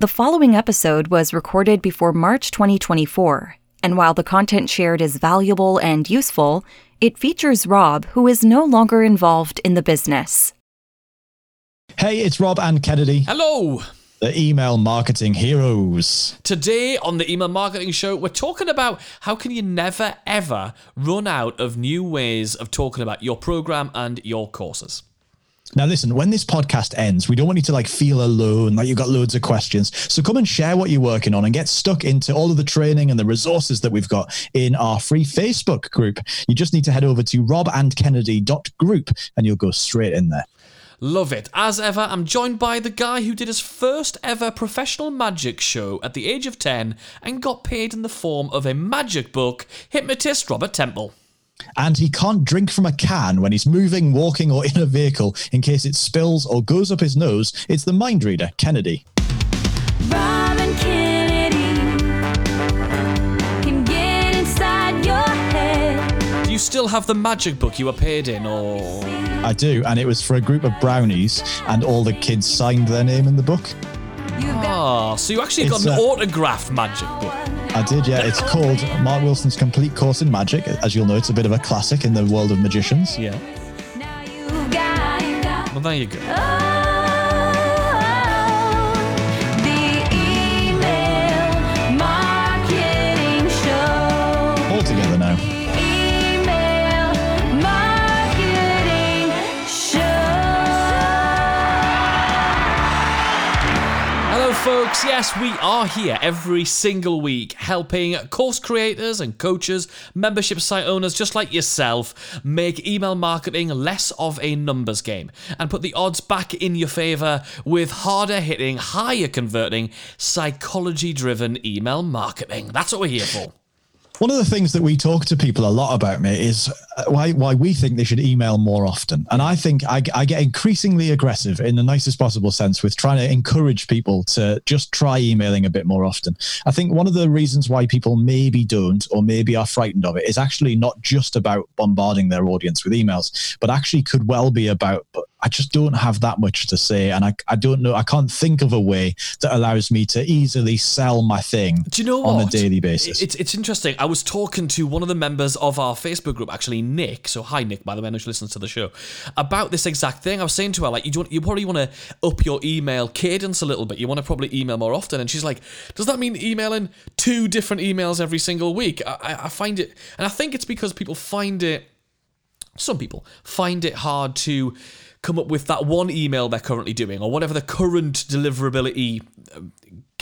The following episode was recorded before March 2024, and while the content shared is valuable and useful, it features Rob, who is no longer involved in the business. Hey, it's Rob and Kennedy, Hello! the email marketing heroes. Today on the Email Marketing Show, we're talking about how can you never ever run out of new ways of talking about your program and your courses. Now, listen, when this podcast ends, we don't want you to like feel alone, like you've got loads of questions. So come and share what you're working on and get stuck into all of the training and the resources that we've got in our free Facebook group. You just need to head over to robandkennedy.group and you'll go straight in there. Love it. As ever, I'm joined by the guy who did his first ever professional magic show at the age of 10 and got paid in the form of a magic book, hypnotist Robert Temple. And he can't drink from a can when he's moving, walking, or in a vehicle in case it spills or goes up his nose. It's the mind reader, Kennedy. Rob and Kennedy can get inside your head. Do you still have the magic book you appeared in, or. I do, and it was for a group of brownies, and all the kids signed their name in the book. You've Ah, so you actually got It's, an uh, autographed magic book. I did, yeah. It's called Mark Wilson's Complete Course in Magic. As you'll know, it's a bit of a classic in the world of magicians. Yeah. now you've Well, there you go. Oh, folks. Yes, we are here every single week helping course creators and coaches, membership site owners just like yourself, make email marketing less of a numbers game and put the odds back in your favor with harder hitting, higher converting, psychology driven email marketing. That's what we're here for. One of the things that we talk to people a lot about, mate, is uh, why why we think they should email more often. And I think I, I get increasingly aggressive in the nicest possible sense with trying to encourage people to just try emailing a bit more often. I think one of the reasons why people maybe don't or maybe are frightened of it is actually not just about bombarding their audience with emails, but actually could well be about, I just don't have that much to say. And I, I don't know, I can't think of a way that allows me to easily sell my thing Do you know on what? a daily basis. It's it's interesting. I was talking to one of the members of our Facebook group, actually Nic. So hi Nic, by the way, I know she listens to the show. About this exact thing. I was saying to her like, you don't, you probably want to up your email cadence a little bit. You want to probably email more often. And she's like, does that mean emailing two different emails every single week? I, I, I find it, and I think it's because people find it some people find it hard to come up with that one email they're currently doing or whatever the current deliverability um,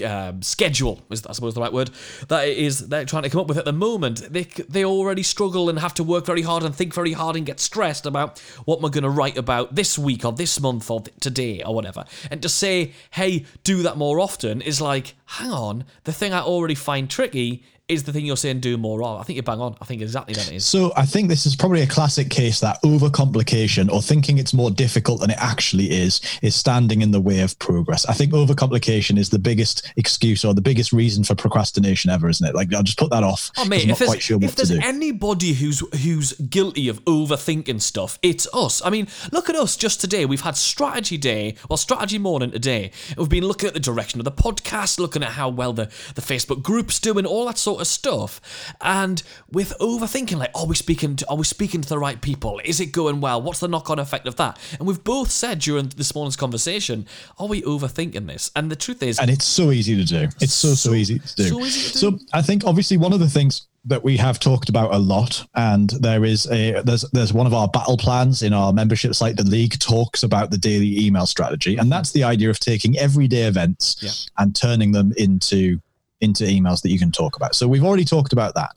um, schedule is I suppose the right word that it is they're trying to come up with at the moment. They they already struggle and have to work very hard and think very hard and get stressed about what we're going to write about this week or this month or th- today or whatever. And to say hey do that more often is like hang on the thing I already find tricky is the thing you're saying do more of I think you're bang on I think exactly that is. So I think this is probably a classic case that overcomplication or thinking it's more difficult than it actually is is standing in the way of progress. I think overcomplication is the biggest excuse or the biggest reason for procrastination ever, isn't it? Like I'll just put that off. Oh mate, I'm if not quite there's, sure what to there's do. anybody who's who's guilty of overthinking stuff, it's us. I mean, look at us just today. We've had strategy day, well, strategy morning today. We've been looking at the direction of the podcast, looking at how well the, the Facebook group's doing, all that sort of stuff. And with overthinking, like, are we speaking to are we speaking to the right people? Is it going well? What's the knock-on effect of that? And we've both said during this morning's conversation, are we overthinking this? And the truth is, and it's so easy to do. It's so so, So- easy to do. so easy to So. I think obviously one of the things that we have talked about a lot, and there is a there's there's one of our battle plans in our membership site. The league talks about the daily email strategy, and that's the idea of taking everyday events Yeah. and turning them into into emails that you can talk about. So we've already talked about that.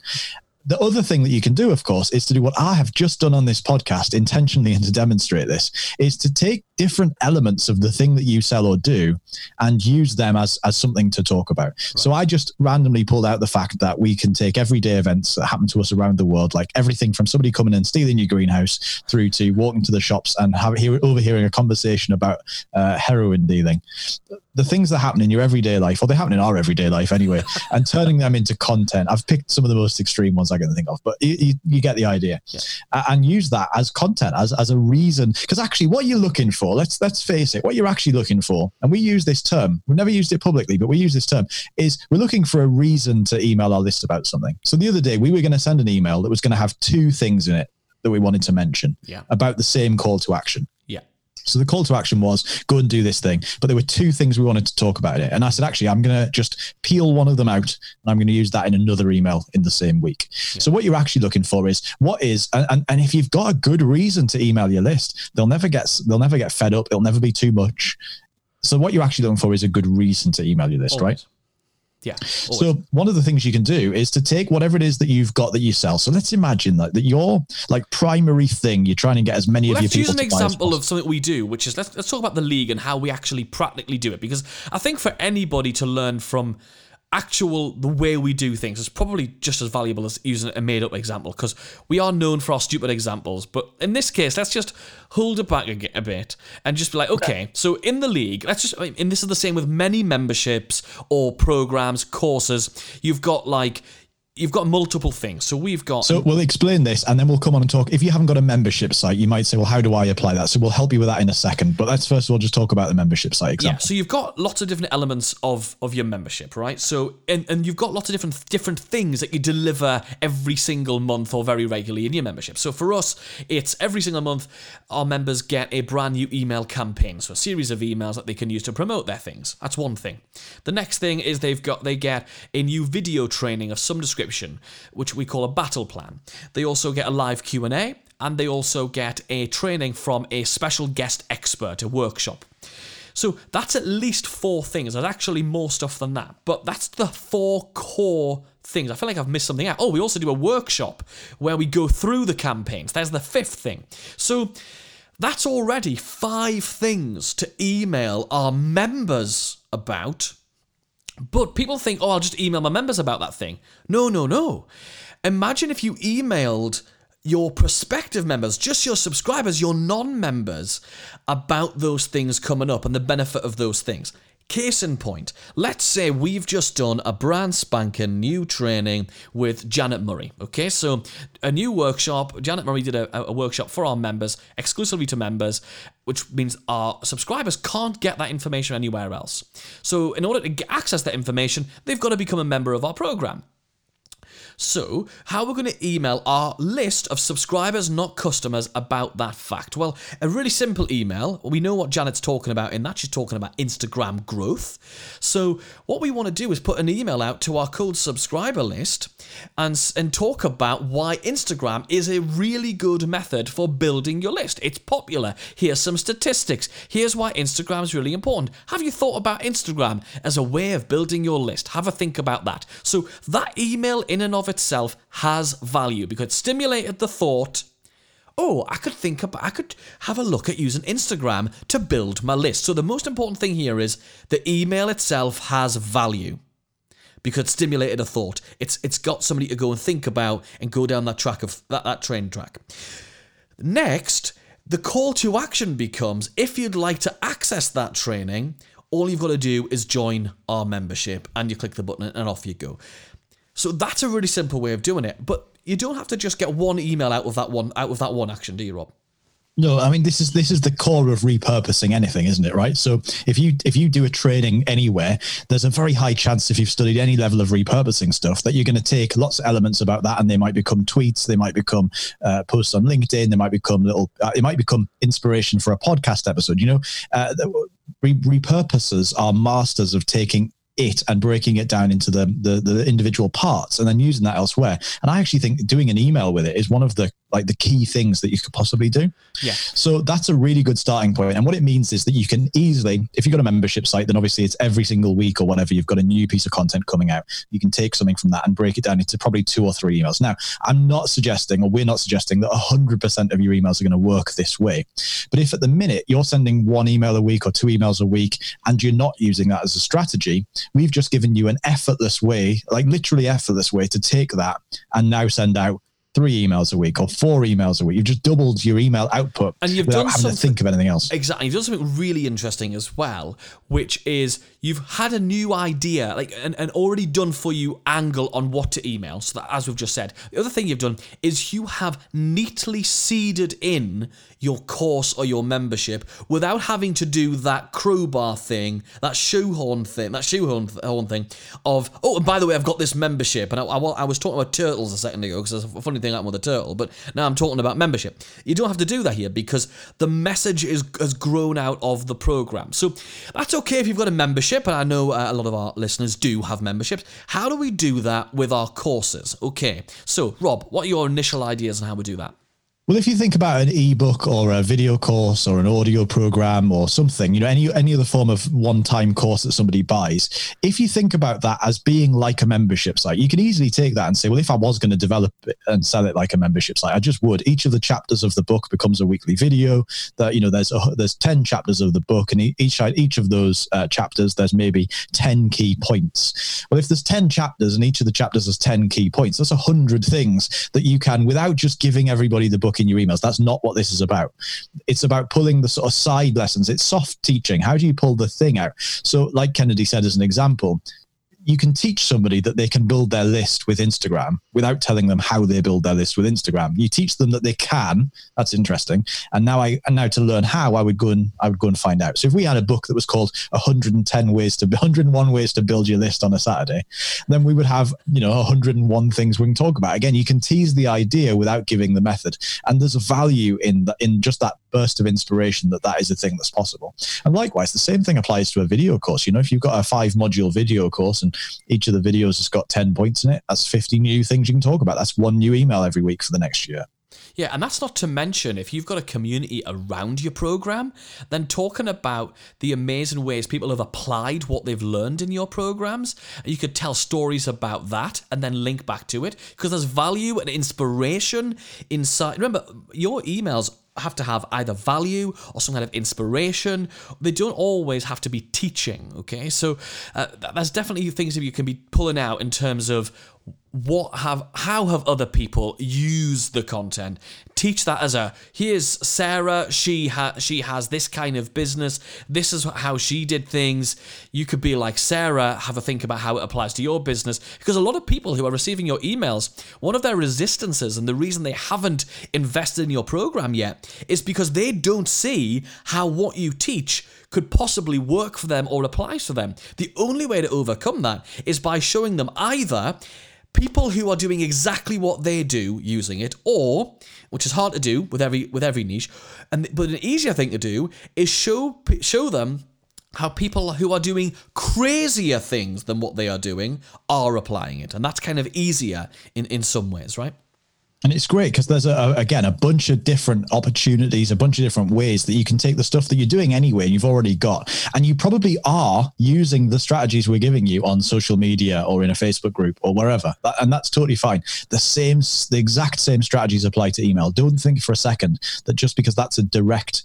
The other thing that you can do, of course, is to do what I have just done on this podcast intentionally and to demonstrate this is to take different elements of the thing that you sell or do and use them as, as something to talk about. So I just randomly pulled out the fact that we can take everyday events that happen to us around the world, like everything from somebody coming and stealing your greenhouse through to walking to the shops and have, hear, overhearing a conversation about uh, heroin dealing the things that happen in your everyday life, or they happen in our everyday life anyway, and turning them into content. I've picked some of the most extreme ones I can think of, but you, you, you get the idea. Yeah. A- And use that as content, as, as a reason. Because actually, what you're looking for for, let's let's face it, what you're actually looking for, and we use this term. We've never used it publicly, but we use this term is we're looking for a reason to email our list about something. So the other day we were going to send an email that was going to have two things in it that we wanted to mention Yeah. about the same call to action. Yeah. So the call to action was go and do this thing. But there were two things we wanted to talk about it. And I said, actually, I'm going to just peel one of them out and I'm going to use that in another email in the same week. So what you're actually looking for is what is, and, and, if you've got a good reason to email your list, they'll never get, they'll never get fed up. It'll never be too much. So what you're actually looking for is a good reason to email your list, right? Yeah. always. So one of the things you can do is to take whatever it is that you've got that you sell. So let's imagine that, that your like primary thing, you're trying to get as many Well, of your let's use people an to buy as example of something we do, which is let's, let's talk about the league and how we actually practically do it. Because I think for anybody to learn from actual the way we do things is probably just as valuable as using a made up example because we are known for our stupid examples. But in this case, let's just hold it back a, a bit and just be like, okay, so in the league, let's just, and this is the same with many memberships or programs, courses. You've got like, you've got multiple things. So we've got So we'll explain this and then we'll come on and talk. If you haven't got a membership site, you might say, well, how do I apply that? So we'll help you with that in a second. But let's first of all just talk about the membership site Yeah, example. so you've got lots of different elements of of your membership, right? So and, and you've got lots of different different things that you deliver every single month or very regularly in your membership. So for us, it's every single month our members get a brand new email campaign, so a series of emails that they can use to promote their things. That's one thing. The next thing is they've got they get a new video training of some description, which we call a battle plan. They also get a live Q&A and they also get a training from a special guest expert, a workshop. So that's at least four things. There's actually more stuff than that, but that's the four core things. I feel like I've missed something out. Oh, we also do a workshop where we go through the campaigns. There's the fifth thing. So that's already five things to email our members about. But people think, oh, I'll just email my members about that thing. No, no, no. Imagine if you emailed your prospective members, just your subscribers, your non members, about those things coming up and the benefit of those things. Case in point, let's say we've just done a brand spanking new training with Janet Murray. Okay, so a new workshop. Janet Murray did a, a workshop for our members, exclusively to members, which means our subscribers can't get that information anywhere else. So, in order to access that information, they've got to become a member of our program. So, how we're going to email our list of subscribers, not customers, about that fact? Well, a really simple email. We know what Janet's talking about in that. She's talking about Instagram growth. So, what we want to do is put an email out to our cold subscriber list and, and talk about why Instagram is a really good method for building your list. It's popular. Here's some statistics. Here's why Instagram is really important. Have you thought about Instagram as a way of building your list? Have a think about that. So, that email in and of itself has value because it stimulated the thought oh, I could think about, I could have a look at using Instagram to build my list. So the most important thing here is the email itself has value because it stimulated a thought. It's it's got somebody to go and think about and go down that track of that, that train track. Next, the call to action becomes if you'd like to access that training, all you've got to do is join our membership and you click the button and off you go. So that's a really simple way of doing it, but you don't have to just get one email out of that one out of that one action, do you, Rob? No, I mean this is this is the core of repurposing anything, isn't it? Right. So if you if you do a training anywhere, there's a very high chance if you've studied any level of repurposing stuff that you're going to take lots of elements about that, and they might become tweets, they might become uh, posts on LinkedIn, they might become little, uh, it might become inspiration for a podcast episode. You know, uh, repurposers are masters of taking it and breaking it down into the, the the individual parts and then using that elsewhere. And I actually think doing an email with it is one of the like the key things that you could possibly do. Yeah. So that's a really good starting point. And what it means is that you can easily, if you've got a membership site, then obviously it's every single week or whatever, you've got a new piece of content coming out. You can take something from that and break it down into probably two or three emails. Now, I'm not suggesting, or we're not suggesting that 100% of your emails are going to work this way. But if at the minute you're sending one email a week or two emails a week and you're not using that as a strategy, we've just given you an effortless way, like literally effortless way to take that and now send out three emails a week or four emails a week. You've just doubled your email output And you've without done having to something- think of anything else. Exactly. You've done something really interesting as well, which is you've had a new idea, like an, an already done for you angle on what to email. So that, as we've just said, the other thing you've done is you have neatly seeded in your course or your membership without having to do that crowbar thing, that shoehorn thing, that shoehorn horn thing of, oh, and by the way, I've got this membership. And I, I, I was talking about turtles a second ago because it's a funny thing happened with a turtle, but now I'm talking about membership. You don't have to do that here because the message is has grown out of the program. So that's okay if you've got a membership, and I know uh, a lot of our listeners do have memberships. How do we do that with our courses? Okay, so Rob, what are your initial ideas on how we do that? Well, if you think about an ebook or a video course or an audio program or something, you know, any any other form of one-time course that somebody buys, if you think about that as being like a membership site, you can easily take that and say, well, if I was going to develop it and sell it like a membership site, I just would. Each of the chapters of the book becomes a weekly video. That you know, there's a, there's ten chapters of the book, and each each of those uh, chapters there's maybe ten key points. Well, if there's ten chapters and each of the chapters has ten key points, that's a hundred things that you can, without just giving everybody the book in your emails. That's not what this is about. It's about pulling the sort of side lessons. It's soft teaching. How do you pull the thing out? So, like Kennedy said as an example, you can teach somebody that they can build their list with Instagram without telling them how they build their list with Instagram. You teach them that they can. That's interesting. And now I and now to learn how, I would go and I would go and find out. So if we had a book that was called 110 ways to 101 ways to build your list on a Saturday, then we would have you know 101 things we can talk about. Again, you can tease the idea without giving the method, and there's a value in the, in just that burst of inspiration that that is a thing that's possible. And likewise, the same thing applies to a video course. You know, if you've got a five module video course and each of the videos has got 10 points in it, that's 50 new things you can talk about. That's one new email every week for the next year. Yeah, and that's not to mention if you've got a community around your program, then talking about the amazing ways people have applied what they've learned in your programs, you could tell stories about that and then link back to it because there's value and inspiration inside. Remember, your emails have to have either value or some kind of inspiration. They don't always have to be teaching, okay? So uh, there's definitely things that you can be pulling out in terms of what have how have other people used the content? Teach that as a here's sarah she ha- she has this kind of business. This is how she did things. You could be like sarah have a think about how it applies to your business. Because a lot of people who are receiving your emails one of their resistances and the reason they haven't invested in your program yet is because they don't see how what you teach could possibly work for them or applies for them. The only way to overcome that is by showing them either people who are doing exactly what they do using it or which is hard to do with every with every niche and but an easier thing to do is show show them how people who are doing crazier things than what they are doing are applying it and that's kind of easier in in some ways right And it's great because there's a, a- again a bunch of different opportunities, a bunch of different ways that you can take the stuff that you're doing anyway, you've already got, and you probably are using the strategies we're giving you on social media or in a Facebook group or wherever, that, and that's totally fine. The same, the exact same strategies apply to email. Don't think for a second that just because that's a direct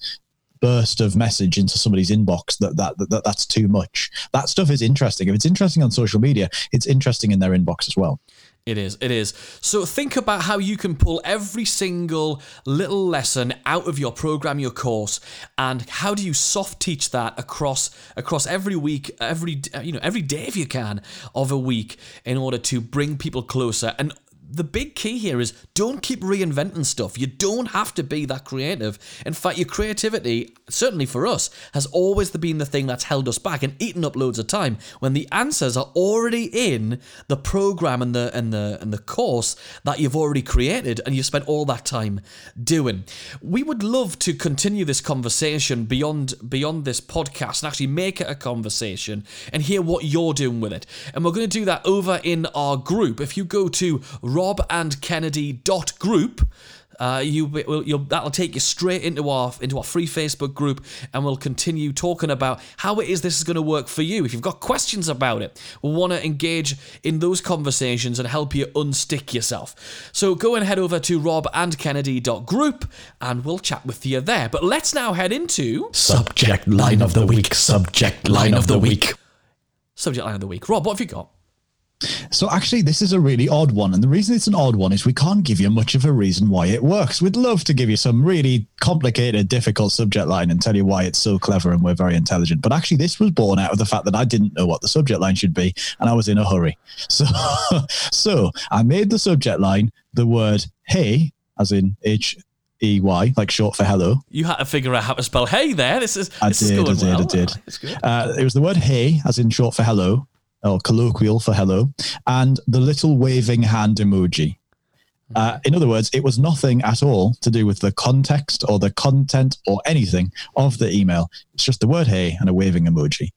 burst of message into somebody's inbox that, that that, that that's too much. That stuff is interesting. If it's interesting on social media, it's interesting in their inbox as well. It is, it is. So think about how you can pull every single little lesson out of your program, your course, and how do you soft teach that across across every week, every you know every day if you can of a week in order to bring people closer and the big key here is don't keep reinventing stuff. You don't have to be that creative. In fact, your creativity, certainly for us, has always been the thing that's held us back and eaten up loads of time when the answers are already in the program and the and the and the course that you've already created and you've spent all that time doing. We would love to continue this conversation beyond beyond this podcast and actually make it a conversation and hear what you're doing with it. And we're going to do that over in our group. If you go to robandkennedy.group, uh, you will you'll, that'll take you straight into our into our free Facebook group, and we'll continue talking about how it is this is going to work for you. If you've got questions about it, we want to engage in those conversations and help you unstick yourself. So go and head over to robandkennedy.group, and we'll chat with you there. But let's now head into Subject line of the week. Subject line of the week. subject line of the week. Rob, what have you got? So actually, this is a really odd one, and the reason it's an odd one is we can't give you much of a reason why it works. We'd love to give you some really complicated, difficult subject line and tell you why it's so clever and we're very intelligent. But actually, this was born out of the fact that I didn't know what the subject line should be, and I was in a hurry. So, so I made the subject line the word "hey," as in H E Y, like short for hello. You had to figure out how to spell hey there. This is I this is did, I going did, I did. Uh, it was the word hey, as in short for hello, or colloquial for hello, and the little waving hand emoji. Uh, in other words, it was nothing at all to do with the context or the content or anything of the email. It's just the word hey and a waving emoji.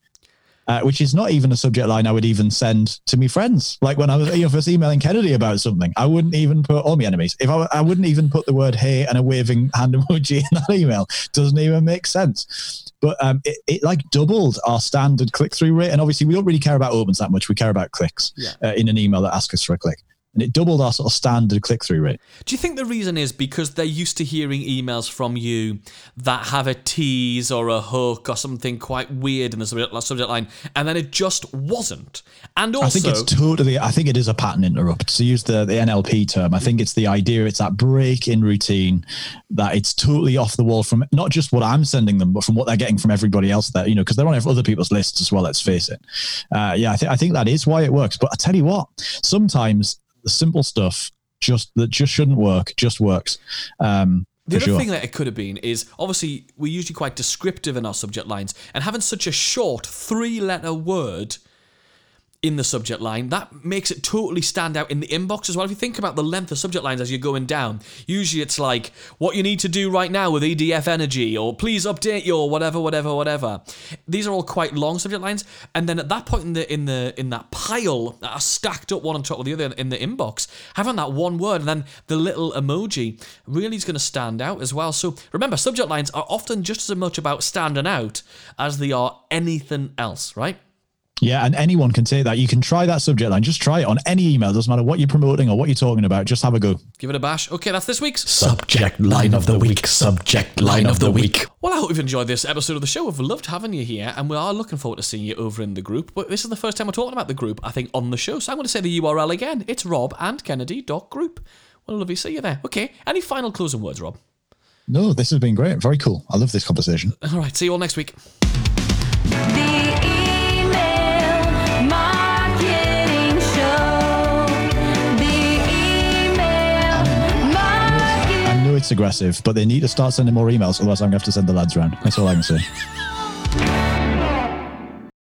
Uh, which is not even a subject line I would even send to me friends. Like when I was you know, first emailing Kennedy about something, I wouldn't even put all my enemies. If I, I wouldn't even put the word "hey" and a waving hand emoji in that email. Doesn't even make sense. But um, it, it like doubled our standard click through rate, and obviously we don't really care about opens that much. We care about clicks Yeah. uh, in an email that asks us for a click, and it doubled our sort of standard click through rate. Do you think the reason is because they're used to hearing emails from you that have a tease or a hook or something quite weird in the subject, line, and then it just wasn't? And also, I think it's totally. I think it is a pattern interrupt. To use the, the NLP term, I think it's the idea. It's that break in routine that it's totally off the wall from not just what I'm sending them, but from what they're getting from everybody else. That you know, because they're on other people's lists as well. Let's face it. Uh, yeah, I think I think that is why it works. But I tell you what, sometimes the simple stuff just that just shouldn't work just works. Um, The other sure. thing that it could have been is obviously we're usually quite descriptive in our subject lines, and having such a short three letter word in the subject line, that makes it totally stand out in the inbox as well. If you think about the length of subject lines as you're going down, usually it's like what you need to do right now with EDF Energy, or please update your whatever, whatever, whatever. These are all quite long subject lines, and then at that point in the in the in that pile that are stacked up one on top of the other in the inbox, having that one word and then the little emoji really is going to stand out as well. So remember, subject lines are often just as much about standing out as they are anything else, right? Yeah, and anyone can take that. You can try that subject line. Just try it on any email. Doesn't matter what you're promoting or what you're talking about. Just have a go. Give it a bash. Okay, that's this week's Subject line of the week. Subject line of the week. Well, I hope you've enjoyed this episode of the show. We've loved having you here, and we are looking forward to seeing you over in the group. But this is the first time we're talking about the group, I think, on the show. So I'm going to say the URL again. It's robandkennedy.group. Well, lovely to see you there. Okay, any final closing words, Rob? No, this has been great. Very cool. I love this conversation. All right, see you all next week. Aggressive, but they need to start sending more emails, otherwise I'm going to have to send the lads round. That's all I can say.